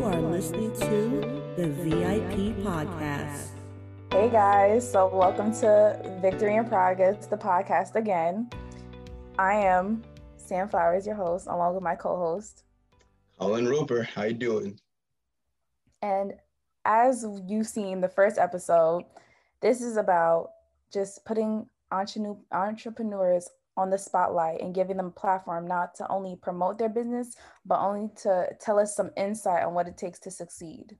You are listening to the VIP Podcast. Hey guys, so welcome to Victory and Progress, the podcast again. I am Sam Flowers, your host, along with my co-host. Colin Roper, how you doing? And as you've seen the first episode, this is about just putting entrepreneurs on the spotlight and giving them a platform not to only promote their business, but only to tell us some insight on what it takes to succeed.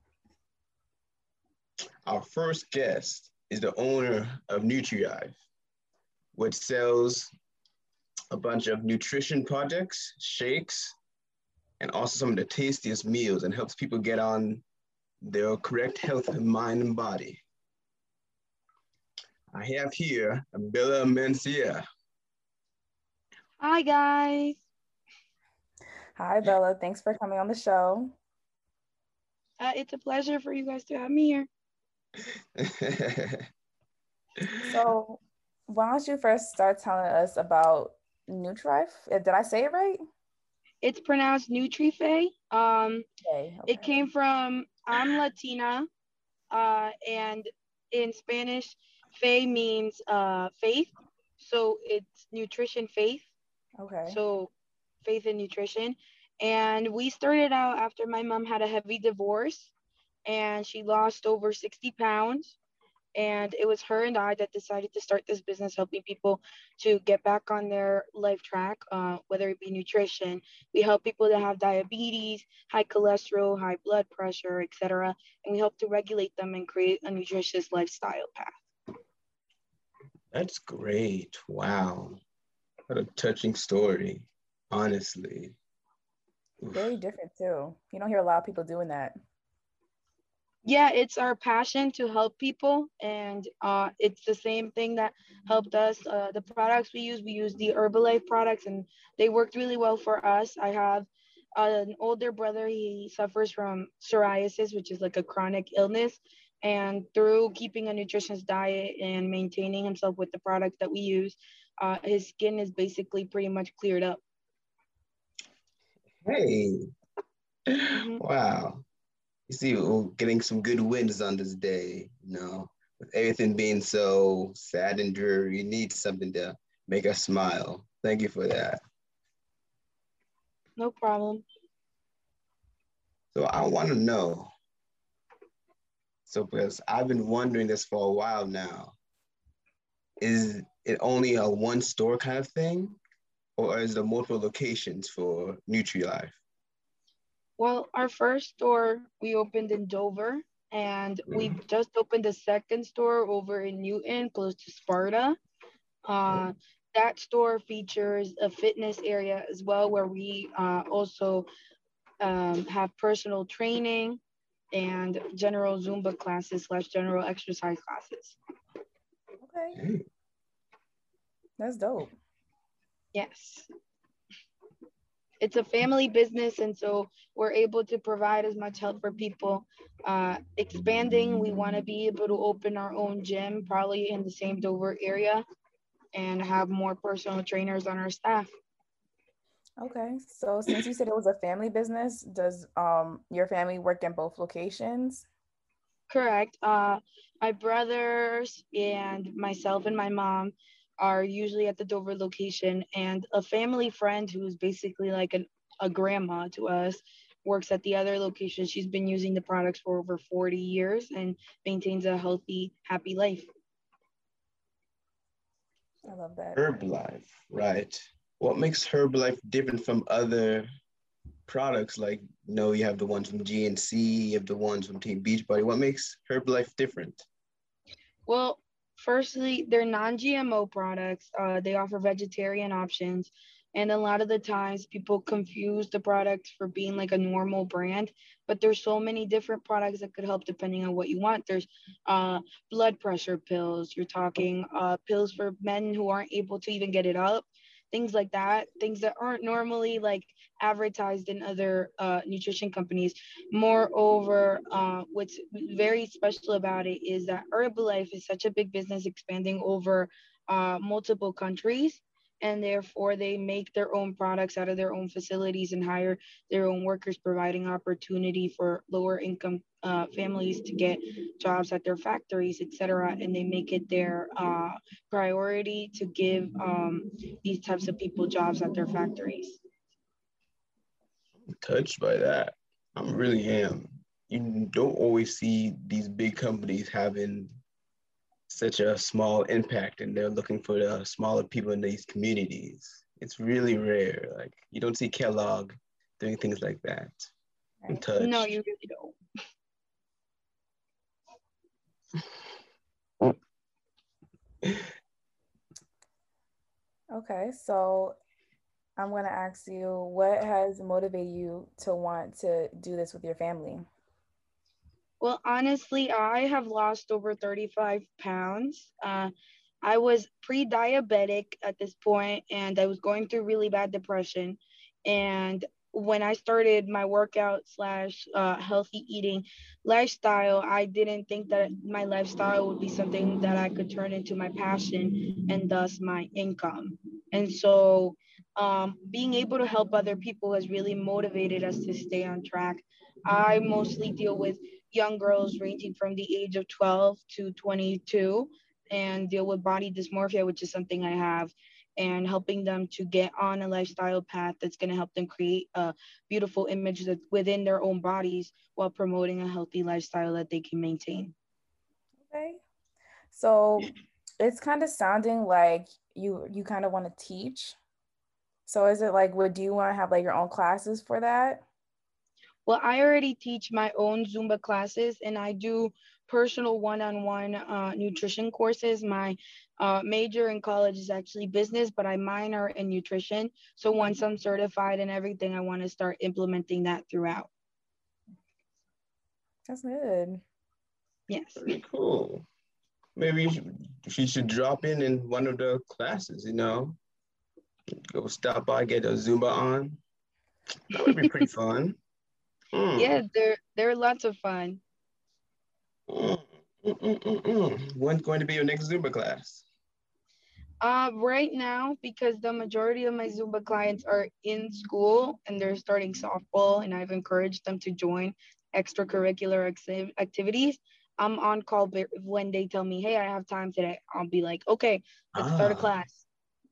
Our first guest is the owner of NutriDrive, which sells a bunch of nutrition products, shakes, and also some of the tastiest meals and helps people get on their correct health of mind and body. I have here Bella Mencia. Hi, guys. Hi, Bella. Thanks for coming on the show. Uh, it's a pleasure for you guys to have me here. so, why don't you first start telling us about Nutrife? Uh, did I say it right? It's pronounced Nutrife. Um, okay, okay. It came from I'm Latina, uh, and in Spanish, fe means uh, faith. So it's nutrition faith. Okay. So faith and nutrition. And we started out after my mom had a heavy divorce and she lost over 60 pounds. And it was her and I that decided to start this business, helping people to get back on their life track, uh, whether it be nutrition. We help people that have diabetes, high cholesterol, high blood pressure, etc. And we help to regulate them and create a nutritious lifestyle path. That's great. Wow. What a touching story, honestly. Very different too. You don't hear a lot of people doing that. Yeah it's our passion to help people and uh, it's the same thing that helped us uh, the products we use. We use the Herbalife products and they worked really well for us. I have an older brother. He suffers from psoriasis which is like a chronic illness and through keeping a nutritious diet and maintaining himself with the products that we use uh, his skin is basically pretty much cleared up hey mm-hmm. wow you see, we're getting some good wins on this day. You know, with everything being so sad and dreary, you need something to make us smile. Thank you for that. No problem. So I want to know. So because I've been wondering this for a while now, is it only a one store kind of thing, or is there multiple locations for NutriLife? Well, our first store we opened in Dover, and we mm-hmm. just opened a second store over in Newton, close to Sparta. Uh, that store features a fitness area as well, where we uh, also um, have personal training and general Zumba classes slash general exercise classes. Okay, that's dope. Yes. It's a family business and so we're able to provide as much help for people. Uh, expanding we want to be able to open our own gym probably in the same dover area and have more personal trainers on our staff. Okay so since you said it was a family business does um, your family work in both locations? Correct. Uh, my brothers and myself and my mom are usually at the Dover location, and a family friend who's basically like an, a grandma to us works at the other location. She's been using the products for over 40 years and maintains a healthy, happy life. I love that. Herbalife, right. What makes Herbalife different from other products? Like, you know, you have the ones from GNC, you have the ones from Team Beachbody. What makes Herbalife different? Well, firstly, they're non-GMO products. Uh, they offer vegetarian options. And a lot of the times people confuse the products for being like a normal brand, but there's so many different products that could help depending on what you want. There's uh, blood pressure pills. You're talking uh, pills for men who aren't able to even get it up things like that, things that aren't normally like advertised in other uh, nutrition companies. Moreover, uh, what's very special about it is that Herbalife is such a big business expanding over uh, multiple countries. and therefore they make their own products out of their own facilities and hire their own workers, providing opportunity for lower income uh, families to get jobs at their factories, etc. And they make it their uh, priority to give um, these types of people jobs at their factories. I'm touched by that. I really am. You don't always see these big companies having such a small impact and they're looking for the smaller people in these communities. It's really rare. Like you don't see Kellogg doing things like that. I'm touched. No, you really don't. okay, so I'm going to ask you what has motivated you to want to do this with your family? Well, honestly, I have lost over 35 pounds. Uh, I was pre diabetic at this point and I was going through really bad depression. And when I started my workout slash uh, healthy eating lifestyle, I didn't think that my lifestyle would be something that I could turn into my passion and thus my income. And so, um, being able to help other people has really motivated us to stay on track. I mostly deal with young girls ranging from the age of 12 to 22 and deal with body dysmorphia, which is something I have, and helping them to get on a lifestyle path that's going to help them create a beautiful image that's within their own bodies while promoting a healthy lifestyle that they can maintain. Okay. So it's kind of sounding like you you kind of want to teach. So is it like would you want to have like your own classes for that? Well, I already teach my own Zumba classes and I do personal one-on-one uh, nutrition courses. My uh, major in college is actually business, but I minor in nutrition. So once I'm certified and everything, I want to start implementing that throughout. That's good. Yes. Very cool. Maybe she should drop in in one of the classes, you know, go stop by, get a Zumba on. That would be pretty fun. Mm. Yeah, they're they're lots of fun. Mm, mm, When's going to be your next Zumba class? Uh, right now, because the majority of my Zumba clients are in school and they're starting softball, and I've encouraged them to join extracurricular acti- activities. I'm on call when they tell me, "Hey, I have time today." I'll be like, "Okay, let's ah. start a ah. class."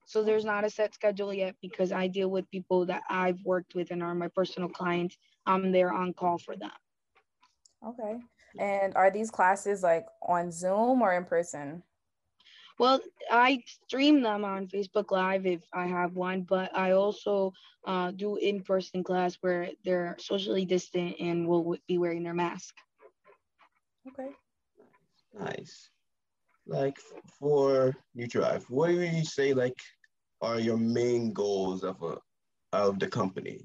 So there's not a set schedule yet because I deal with people that I've worked with and are my personal clients. I'm there on call for them. Okay. And are these classes like on Zoom or in person? Well, I stream them on Facebook Live if I have one, but I also uh, do in-person class where they're socially distant and will be wearing their mask. Okay. Nice. Like for NutriLife, what do you say like are your main goals of a of the company?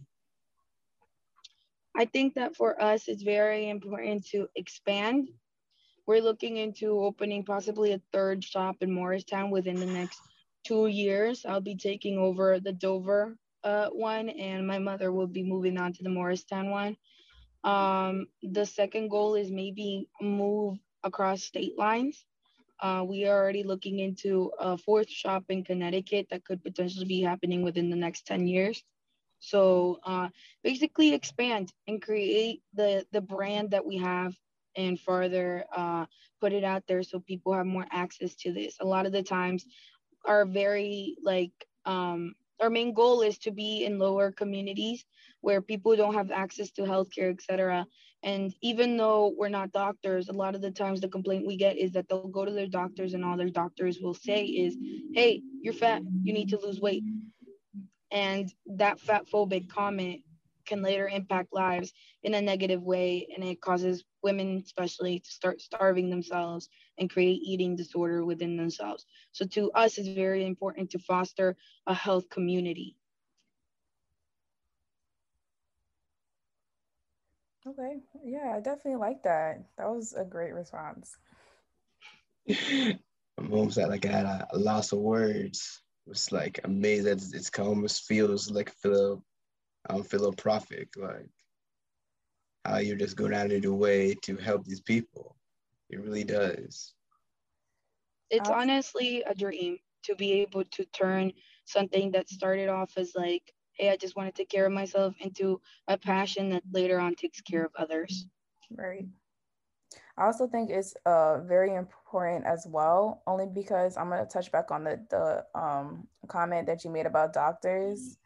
I think that for us, it's very important to expand. We're looking into opening possibly a third shop in Morristown within the next two years. I'll be taking over the Dover uh, one, and my mother will be moving on to the Morristown one. Um, the second goal is maybe move across state lines. Uh, we are already looking into a fourth shop in Connecticut that could potentially be happening within the next 10 years. So uh, basically expand and create the, the brand that we have and further uh, put it out there so people have more access to this. A lot of the times are very like, um, our main goal is to be in lower communities where people don't have access to healthcare, et cetera. And even though we're not doctors, a lot of the times the complaint we get is that they'll go to their doctors and all their doctors will say is, hey, you're fat, you need to lose weight. And that fat phobic comment can later impact lives in a negative way. And it causes women, especially, to start starving themselves and create eating disorder within themselves. So to us, it's very important to foster a health community Okay. Yeah, I definitely like that. That was a great response. I'm almost like I had a, a loss of words. It's like amazing that it's, it's almost feels like philo, um, philanthropic, like how you're just going out of your way to help these people. It really does. It's honestly a dream to be able to turn something that started off as like, hey, I just want to take care of myself into a passion that later on takes care of others. Right. I also think it's uh very important as well, only because I'm gonna touch back on the the um comment that you made about doctors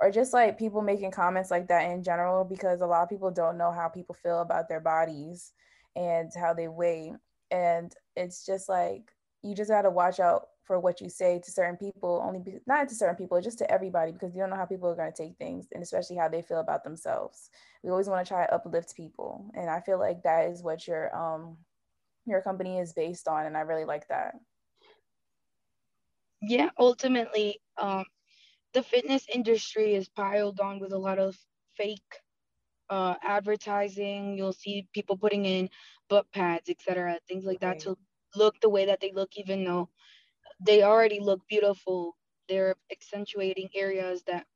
or just like people making comments like that in general because a lot of people don't know how people feel about their bodies and how they weigh. And it's just like you just got to watch out for what you say to certain people only be, not to certain people just to everybody because you don't know how people are going to take things and especially how they feel about themselves. We always want to try to uplift people and i feel like that is what your um your company is based on and i really like that. Yeah ultimately um the fitness industry is piled on with a lot of fake uh, advertising. You'll see people putting in butt pads, etc., things like that to look the way that they look, even though they already look beautiful. They're accentuating areas that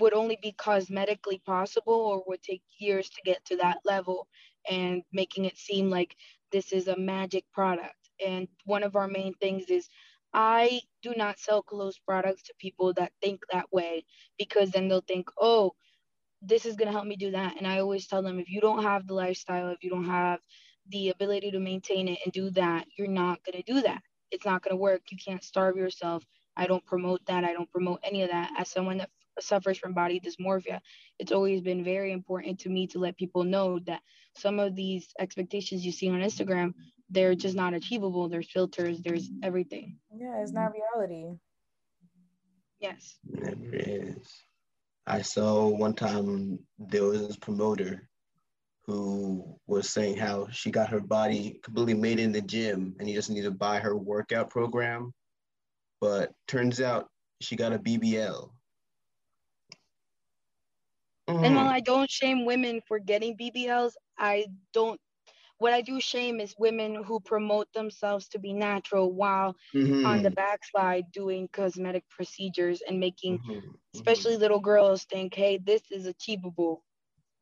would only be cosmetically possible or would take years to get to that level and making it seem like this is a magic product. And one of our main things is I do not sell clothes products to people that think that way because then they'll think, oh, this is going to help me do that. And I always tell them if you don't have the lifestyle, if you don't have the ability to maintain it and do that, you're not going to do that. It's not going to work. You can't starve yourself. I don't promote that. I don't promote any of that. As someone that suffers from body dysmorphia, it's always been very important to me to let people know that some of these expectations you see on Instagram, they're just not achievable. There's filters, there's everything. Yeah, it's not reality. Yes. Never is. I saw one time there was this promoter who was saying how she got her body completely made in the gym and you just need to buy her workout program. But turns out she got a BBL. Mm. And while I don't shame women for getting BBLs, I don't what I do shame is women who promote themselves to be natural while mm-hmm. on the backslide doing cosmetic procedures and making mm-hmm. mm-hmm. especially mm-hmm. little girls think, hey, this is achievable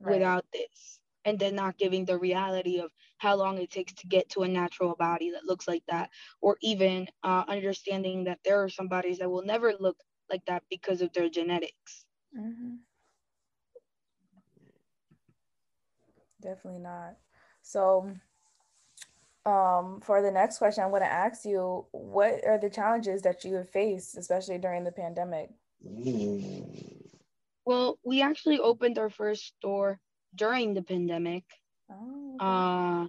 right. without this. And then not giving the reality of how long it takes to get to a natural body that looks like that, or even uh, understanding that there are some bodies that will never look like that because of their genetics. Mm-hmm. Definitely not. So um, for the next question, I'm going to ask you, what are the challenges that you have faced, especially during the pandemic? Well, we actually opened our first store during the pandemic. Oh, uh,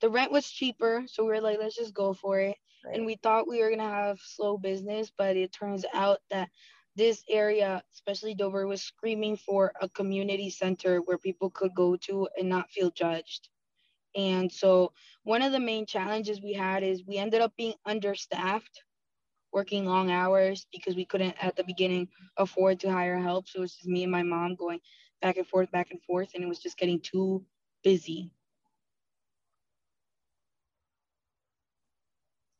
the rent was cheaper, so we were like, let's just go for it. Right. And we thought we were gonna have slow business, but it turns out that this area, especially Dover, was screaming for a community center where people could go to and not feel judged. And so one of the main challenges we had is we ended up being understaffed, working long hours because we couldn't at the beginning afford to hire help. So it was just me and my mom going back and forth, back and forth, and it was just getting too busy.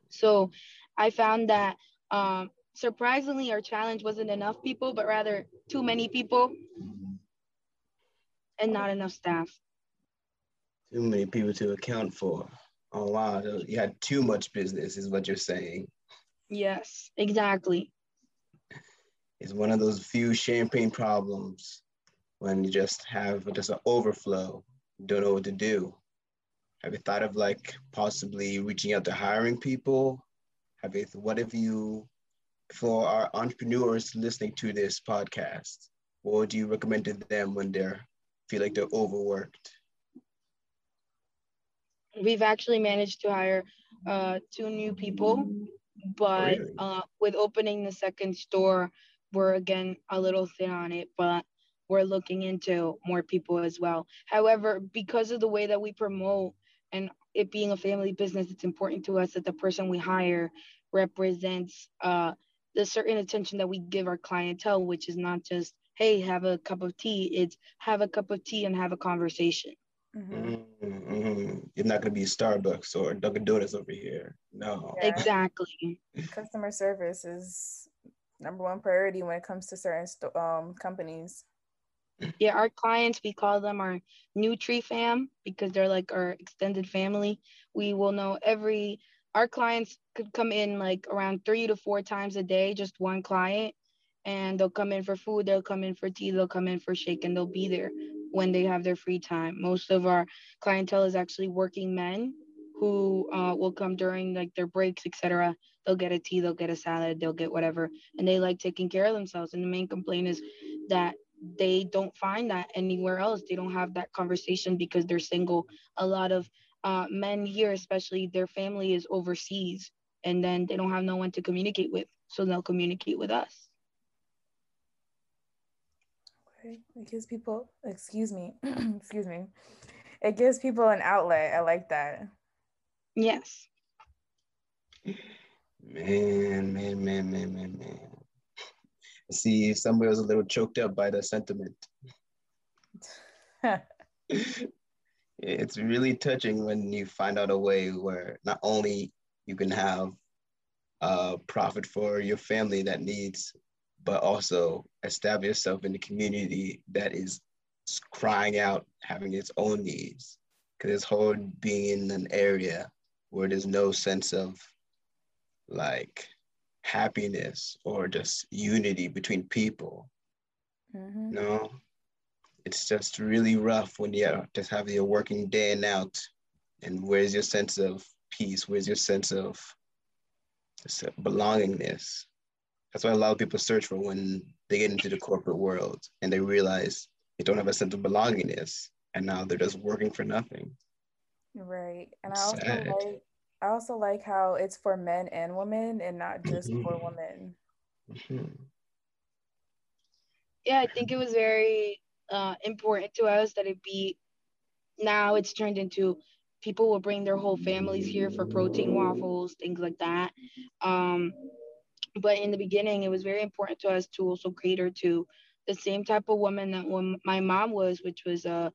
So I found that um, surprisingly, our challenge wasn't enough people, but rather too many people and not enough staff too many people to account for. Oh wow, you had too much business, is what you're saying. Yes, exactly. It's one of those few champagne problems when you just have just an overflow, don't know what to do. Have you thought of like possibly reaching out to hiring people? Have you, what if you, for our entrepreneurs listening to this podcast, what would you recommend to them when they're feel like they're overworked? We've actually managed to hire uh, two new people, but really? uh, with opening the second store, we're again a little thin on it, but we're looking into more people as well. However, because of the way that we promote and it being a family business, it's important to us that the person we hire represents uh, the certain attention that we give our clientele, which is not just, hey, have a cup of tea. It's have a cup of tea and have a conversation. Mm-hmm. Mm-hmm. You're not going to be Starbucks or Dunkin' Donuts over here. No. Yeah. Exactly. Customer service is number one priority when it comes to certain st- um, companies. Yeah, our clients, we call them our Nutri fam because they're like our extended family. We will know every, our clients could come in like around three to four times a day, just one client. and they'll come in for food, they'll come in for tea, they'll come in for shake, and they'll be there when they have their free time. Most of our clientele is actually working men who uh, will come during like their breaks, etc. They'll get a tea, they'll get a salad, they'll get whatever, and they like taking care of themselves. And the main complaint is that they don't find that anywhere else. They don't have that conversation because they're single. A lot of uh, men here, especially their family is overseas, and then they don't have no one to communicate with, so they'll communicate with us. Okay, it gives people, excuse me, excuse me, it gives people an outlet. I like that. Yes. Man, man, man, man, man, man. See, if somebody was a little choked up by the sentiment. it's really touching when you find out a way where not only you can have a profit for your family that needs, but also establish yourself in the community that is crying out, having its own needs. Because it's hard being in an area where there's no sense of like happiness or just unity between people. Mhm. No, it's just really rough when you just have your working day and out. And where's your sense of peace? Where's your sense of belongingness? That's why a lot of people search for when they get into the corporate world and they realize they don't have a sense of belongingness. And now they're just working for nothing. Right. And I also Sad. like I also like how it's for men and women and not just for Mhm. women. Mhm. yeah, I think it was very uh, important to us that it be now it's turned into people will bring their whole families here for protein waffles, things like that. Um, but in the beginning, it was very important to us to also cater to the same type of woman that when my mom was, which was a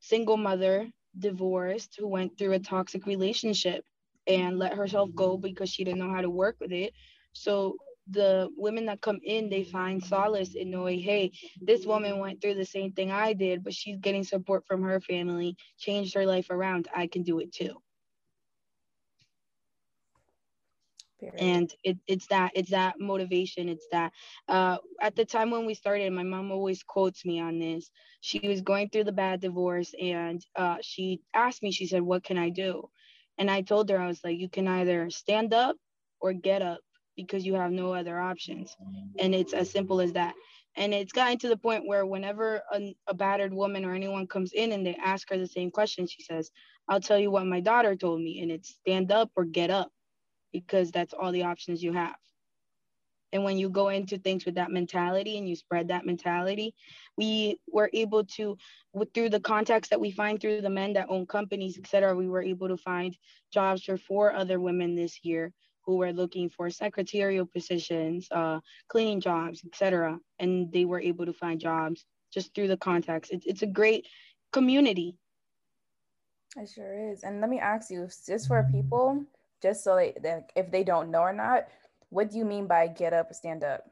single mother, divorced, who went through a toxic relationship and let herself go mm-hmm. because she didn't know how to work with it. So the women that come in, they find solace in knowing, hey, this woman went through the same thing I did, but she's getting support from her family, changed her life around. I can do it too. Period. and it, it's that it's that motivation it's that uh, at the time when we started my mom always quotes me on this. She was going through the bad divorce and uh, she asked me she said what can i do? And i told her i was like you can either stand up or get up because you have no other options. And it's as simple as that. And it's gotten to the point where whenever a, a battered woman or anyone comes in and they ask her the same question she says i'll tell you what my daughter told me and it's stand up or get up because that's all the options you have. And when you go into things with that mentality and you spread that mentality, we were able to, through the contacts that we find through the men that own companies, et cetera, we were able to find jobs for four other women this year who were looking for secretarial positions, uh, cleaning jobs, et cetera. And they were able to find jobs just through the contacts. It's, it's a great community. It sure is. And let me ask you, just for people, just so they, that if they don't know or not, what do you mean by get up stand up?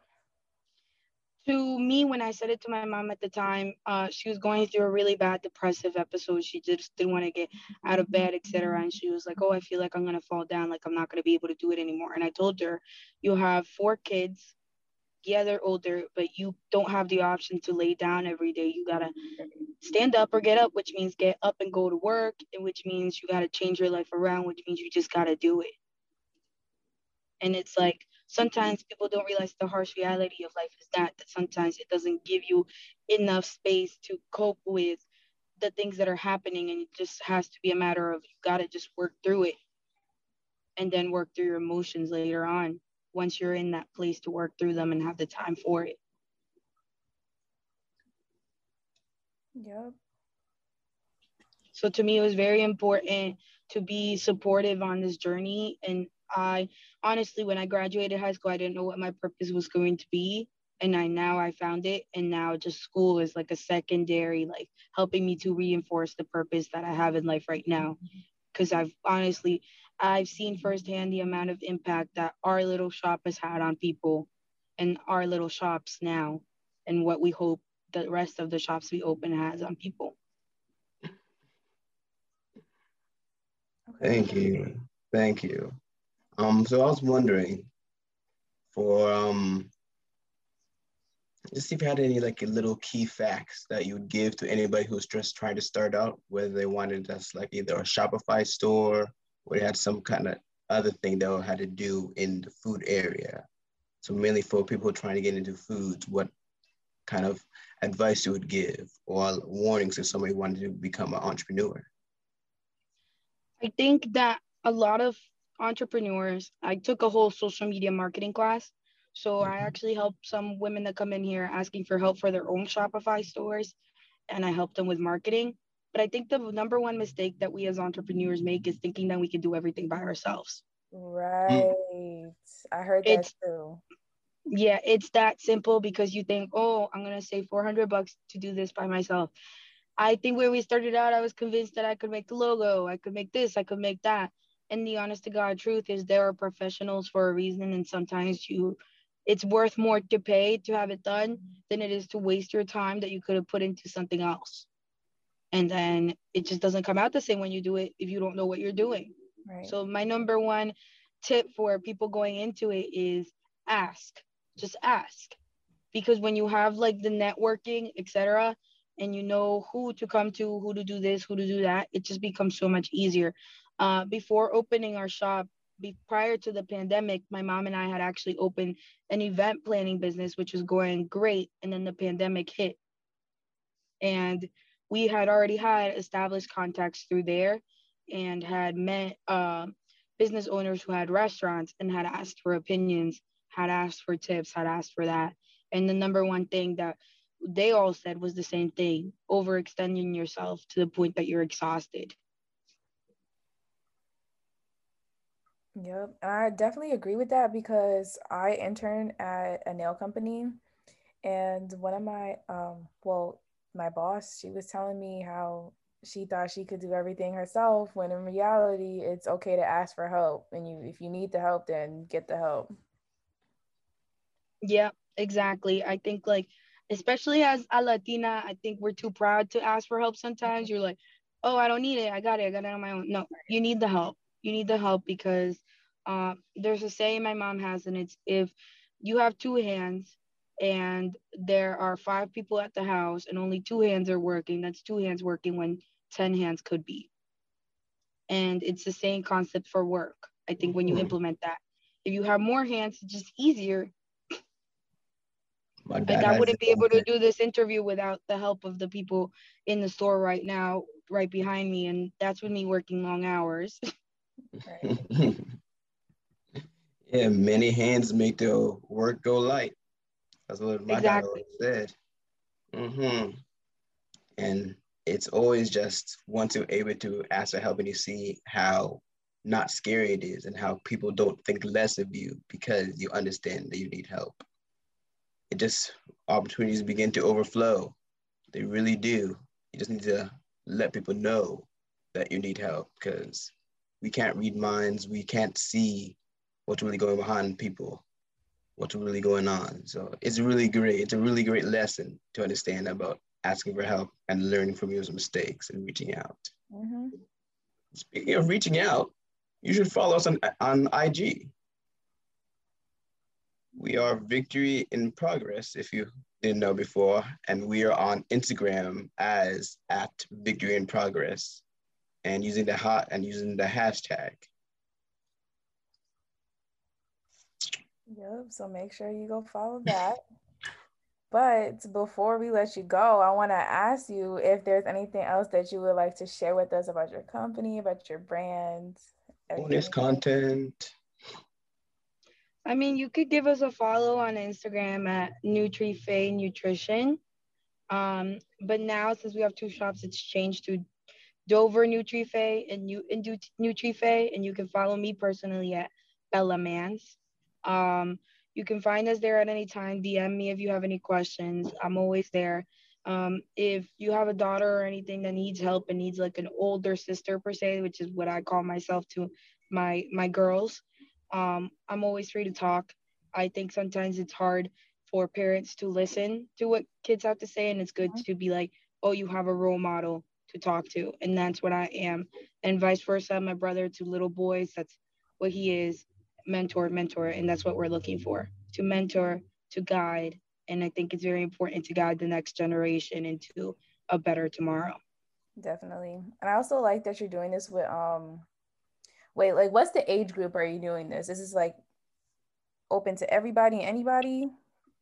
to me when i said it to my mom at the time uh, she was going through a really bad depressive episode she just didn't want to get out of bed etc and she was like oh i feel like i'm going to fall down like i'm not going to be able to do it anymore and i told her you have four kids yeah they're older but you don't have the option to lay down every day. You got to stand up or get up which means get up and go to work and which means you got to change your life around which means you just got to do it. And it's like sometimes people don't realize the harsh reality of life is that, that sometimes it doesn't give you enough space to cope with the things that are happening and it just has to be a matter of you got to just work through it and then work through your emotions later on once you're in that place to work through them and have the time for it. Yep. so to me it was very important to be supportive on this journey. And i honestly when i graduated high school i didn't know what my purpose was going to be. And i now i found it. And now just school is like a secondary like helping me to reinforce the purpose that i have in life right now because i've honestly i've seen firsthand the amount of impact that our little shop has had on people and our little shops now and what we hope the rest of the shops we open has on people Thank you. Thank you. Um, so I was wondering for um Just if you had any like a little key facts that you would give to anybody who's just trying to start out, whether they wanted just like either a Shopify store or they had some kind of other thing they had to do in the food area. So mainly for people trying to get into foods, what kind of advice you would give or warnings if somebody wanted to become an entrepreneur? I think that a lot of entrepreneurs, I took a whole social media marketing class. So mm-hmm. I actually help some women that come in here asking for help for their own Shopify stores and I help them with marketing. But I think the number one mistake that we as entrepreneurs make is thinking that we can do everything by ourselves. Right. I heard that it's, too. Yeah, it's that simple because you think, oh, I'm gonna save 400 bucks to do this by myself. I think when we started out, I was convinced that I could make the logo, I could make this, I could make that. And the honest to God truth is there are professionals for a reason, and sometimes you it's worth more to pay to have it done than it is to waste your time that you could have put into something else. And then it just doesn't come out the same when you do it if you don't know what you're doing. Right. So my number one tip for people going into it is ask. Just ask. Because when you have like the networking, etc., and you know who to come to, who to do this, who to do that, it just becomes so much easier. Uh, before opening our shop, be, prior to the pandemic, my mom and I had actually opened an event planning business, which was going great. And then the pandemic hit. And we had already had established contacts through there and had met uh, business owners who had restaurants and had asked for opinions, had asked for tips, had asked for that. And the number one thing that they all said was the same thing overextending yourself to the point that you're exhausted. Yep. I definitely agree with that because I interned at a nail company and one of my um well my boss she was telling me how she thought she could do everything herself when in reality it's okay to ask for help and you if you need the help then get the help yeah exactly i think like especially as a latina i think we're too proud to ask for help sometimes you're like oh i don't need it i got it i got it on my own no you need the help you need the help because uh, there's a saying my mom has and it's if you have two hands and there are five people at the house and only two hands are working, that's two hands working when 10 hands could be. And it's the same concept for work. I think when you mm-hmm. implement that, if you have more hands, it's just easier. Like I wouldn't be able to do this interview without the help of the people in the store right now, right behind me. And that's with me working long hours. yeah, many hands make the work go light. That's what my exactly. dad always said. Mm-hmm. And it's always just once you're able to ask for help and you see how not scary it is and how people don't think less of you because you understand that you need help. It just opportunities begin to overflow. They really do. You just need to let people know that you need help because we can't read minds, we can't see what's really going behind people what's really going on. So it's really great. It's a really great lesson to understand about asking for help and learning from your mistakes and reaching out. Mm-hmm. Speaking of reaching out, you should follow us on, on IG. We are Victory in Progress, if you didn't know before, and we are on Instagram as at Victory in Progress, and using the hot and using the hashtag Yep. So make sure you go follow that. but before we let you go, I want to ask you if there's anything else that you would like to share with us about your company, about your brand. Bonus content. I mean, you could give us a follow on Instagram at NutriFay Nutrition. Um, but now since we have two shops, it's changed to Dover NutriFay and New and NutriFay, and you can follow me personally at Bella Mans. Um, you can find us there at any time. DM me if you have any questions. I'm always there. Um, if you have a daughter or anything that needs help and needs like an older sister per se, which is what I call myself to my my girls, um, I'm always free to talk. I think sometimes it's hard for parents to listen to what kids have to say, and it's good to be like, oh, you have a role model to talk to, and that's what I am, and vice versa. My brother to little boys, that's what he is mentor, mentor, and that's what we're looking for to mentor, to guide, And I think it's very important to guide the next generation into a better tomorrow. Definitely. And I also like that you're doing this with um wait, like what's the age group are you doing this? Is this like open to everybody, anybody?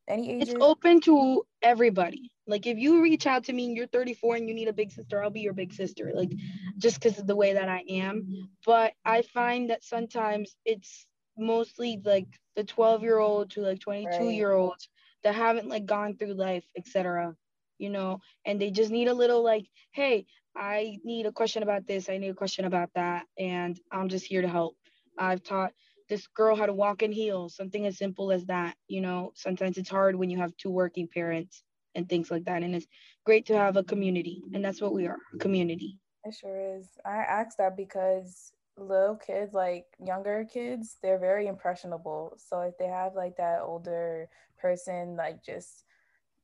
Any ages? It's open to everybody. Like if you reach out to me and you're 34 and you need a big sister, I'll be your big sister. Like just because of the way that I am. But I find that sometimes it's mostly like the 12 year old to like 22 right. year olds that haven't like gone through life, etc. You know, and they just need a little like, hey, I need a question about this. I need a question about that, and I'm just here to help. I've taught this girl how to walk in heels, something as simple as that. You know, sometimes it's hard when you have two working parents and things like that. And it's great to have a community. And that's what we are a community. It sure is. I asked that because little kids, like younger kids, they're very impressionable. So if they have like that older person, like just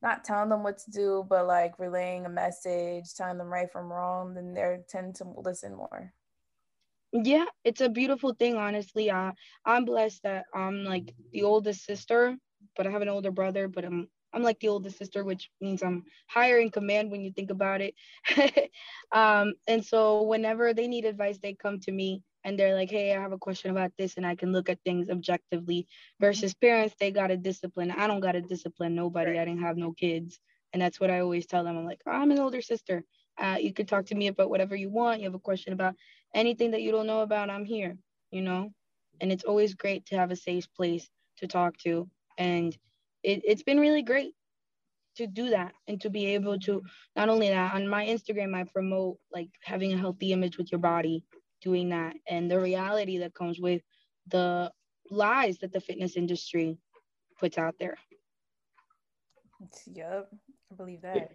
not telling them what to do, but like relaying a message, telling them right from wrong, then they tend to listen more yeah it's a beautiful thing honestly. Uh, i'm blessed that i'm like the oldest sister but i have an older brother but i'm i'm like the oldest sister which means i'm higher in command when you think about it. Um, and so whenever they need advice they come to me and they're like hey i have a question about this and i can look at things objectively. Versus parents they got to discipline. I don't got to discipline nobody. I didn't have no kids. And that's what i always tell them. I'm like oh, i'm an older sister. Uh, you could talk to me about whatever you want. You have a question about anything that you don't know about, I'm here, you know? And it's always great to have a safe place to talk to. And it, it's been really great to do that and to be able to not only that on my Instagram, I promote like having a healthy image with your body, doing that, and the reality that comes with the lies that the fitness industry puts out there. Yep, I believe that.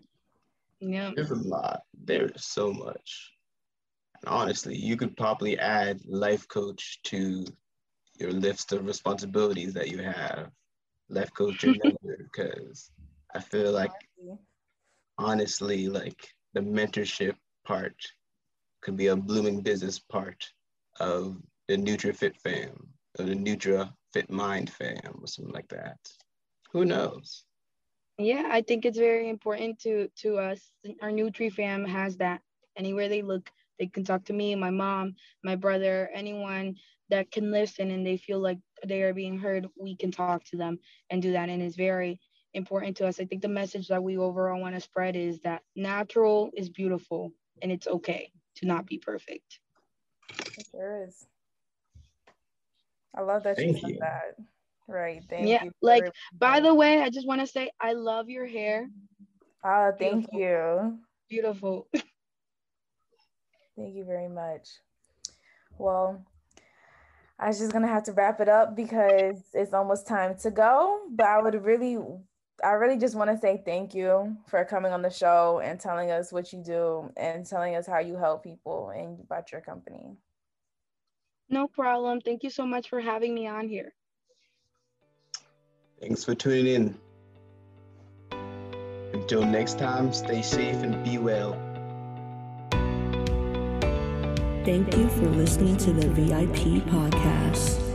Yeah. There's a lot. There's so much. Honestly, you could probably add life coach to your list of responsibilities that you have. Life coach because I feel like honestly, like the mentorship part could be a blooming business part of the NutraFit fam or the Nutra Fit Mind fam or something like that. Who knows? yeah i think it's very important to to us our nutri fam has that anywhere they look they can talk to me my mom my brother anyone that can listen and they feel like they are being heard we can talk to them and do that and it's very important to us i think the message that we overall want to spread is that natural is beautiful and it's okay to not be perfect it sure is i love that Thank you said you. that Right. Thank yeah, you. like by the way, I just want to say I love your hair. Ah, thank Beautiful. you. Beautiful. thank you very much. Well, I was just gonna have to wrap it up because it's almost time to go. But I would really, I really just want to say thank you for coming on the show and telling us what you do and telling us how you help people and about your company. No problem. Thank you so much for having me on here. Thanks for tuning in. Until next time, stay safe and be well. Thank you for listening to the VIP podcast.